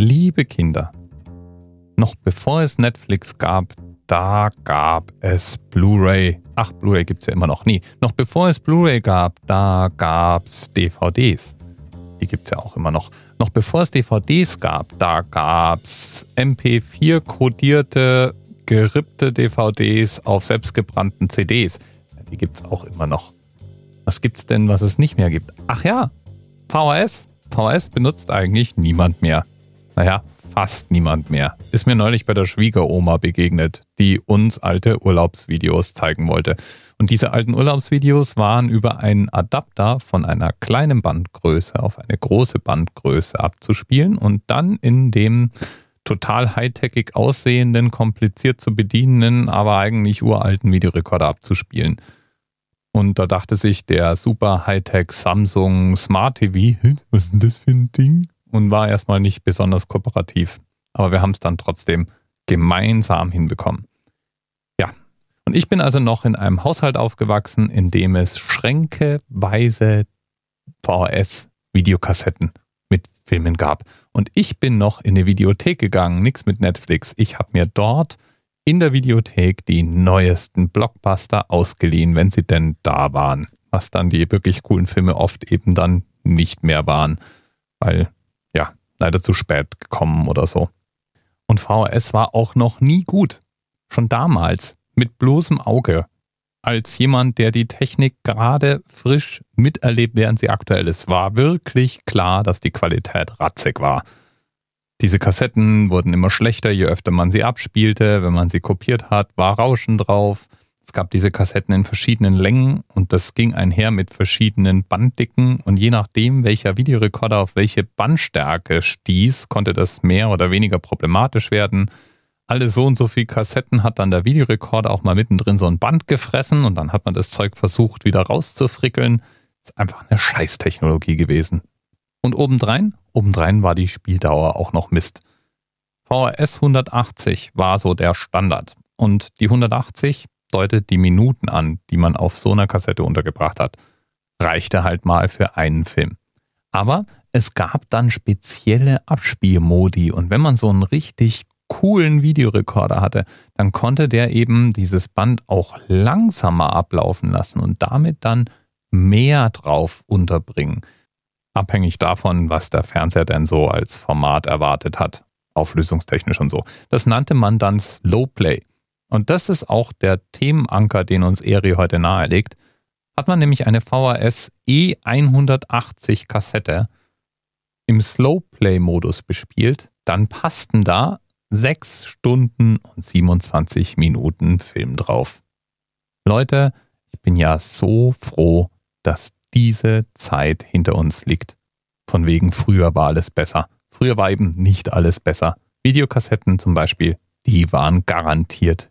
Liebe Kinder, noch bevor es Netflix gab, da gab es Blu-ray. Ach, Blu-ray gibt es ja immer noch. Nee, noch bevor es Blu-ray gab, da gab es DVDs. Die gibt es ja auch immer noch. Noch bevor es DVDs gab, da gab es MP4-kodierte, gerippte DVDs auf selbstgebrannten CDs. Die gibt es auch immer noch. Was gibt's denn, was es nicht mehr gibt? Ach ja, VHS. VHS benutzt eigentlich niemand mehr. Naja, fast niemand mehr. Ist mir neulich bei der Schwiegeroma begegnet, die uns alte Urlaubsvideos zeigen wollte. Und diese alten Urlaubsvideos waren über einen Adapter von einer kleinen Bandgröße auf eine große Bandgröße abzuspielen und dann in dem total hightechig aussehenden, kompliziert zu bedienenden, aber eigentlich uralten Videorekorder abzuspielen. Und da dachte sich der super Hightech Samsung Smart TV, was ist denn das für ein Ding? Und war erstmal nicht besonders kooperativ. Aber wir haben es dann trotzdem gemeinsam hinbekommen. Ja. Und ich bin also noch in einem Haushalt aufgewachsen, in dem es schränkeweise VHS-Videokassetten mit Filmen gab. Und ich bin noch in eine Videothek gegangen, nichts mit Netflix. Ich habe mir dort in der Videothek die neuesten Blockbuster ausgeliehen, wenn sie denn da waren. Was dann die wirklich coolen Filme oft eben dann nicht mehr waren, weil ja, leider zu spät gekommen oder so. Und VHS war auch noch nie gut. Schon damals, mit bloßem Auge. Als jemand, der die Technik gerade frisch miterlebt, während sie aktuell ist, war wirklich klar, dass die Qualität ratzig war. Diese Kassetten wurden immer schlechter, je öfter man sie abspielte. Wenn man sie kopiert hat, war Rauschen drauf. Es gab diese Kassetten in verschiedenen Längen und das ging einher mit verschiedenen Banddicken und je nachdem, welcher Videorekorder auf welche Bandstärke stieß, konnte das mehr oder weniger problematisch werden. Alle so und so viele Kassetten hat dann der Videorekorder auch mal mittendrin so ein Band gefressen und dann hat man das Zeug versucht wieder rauszufrickeln. Ist einfach eine Scheißtechnologie gewesen. Und obendrein Obendrein war die Spieldauer auch noch Mist. VHS 180 war so der Standard. Und die 180 deutet die Minuten an, die man auf so einer Kassette untergebracht hat. Reichte halt mal für einen Film. Aber es gab dann spezielle Abspielmodi und wenn man so einen richtig coolen Videorekorder hatte, dann konnte der eben dieses Band auch langsamer ablaufen lassen und damit dann mehr drauf unterbringen abhängig davon, was der Fernseher denn so als Format erwartet hat, auflösungstechnisch und so. Das nannte man dann Slow Play. Und das ist auch der Themenanker, den uns Eri heute nahelegt. Hat man nämlich eine VHS E180 Kassette im Slow Play Modus bespielt, dann passten da 6 Stunden und 27 Minuten Film drauf. Leute, ich bin ja so froh, dass diese Zeit hinter uns liegt. Von wegen früher war alles besser. Früher war eben nicht alles besser. Videokassetten zum Beispiel, die waren garantiert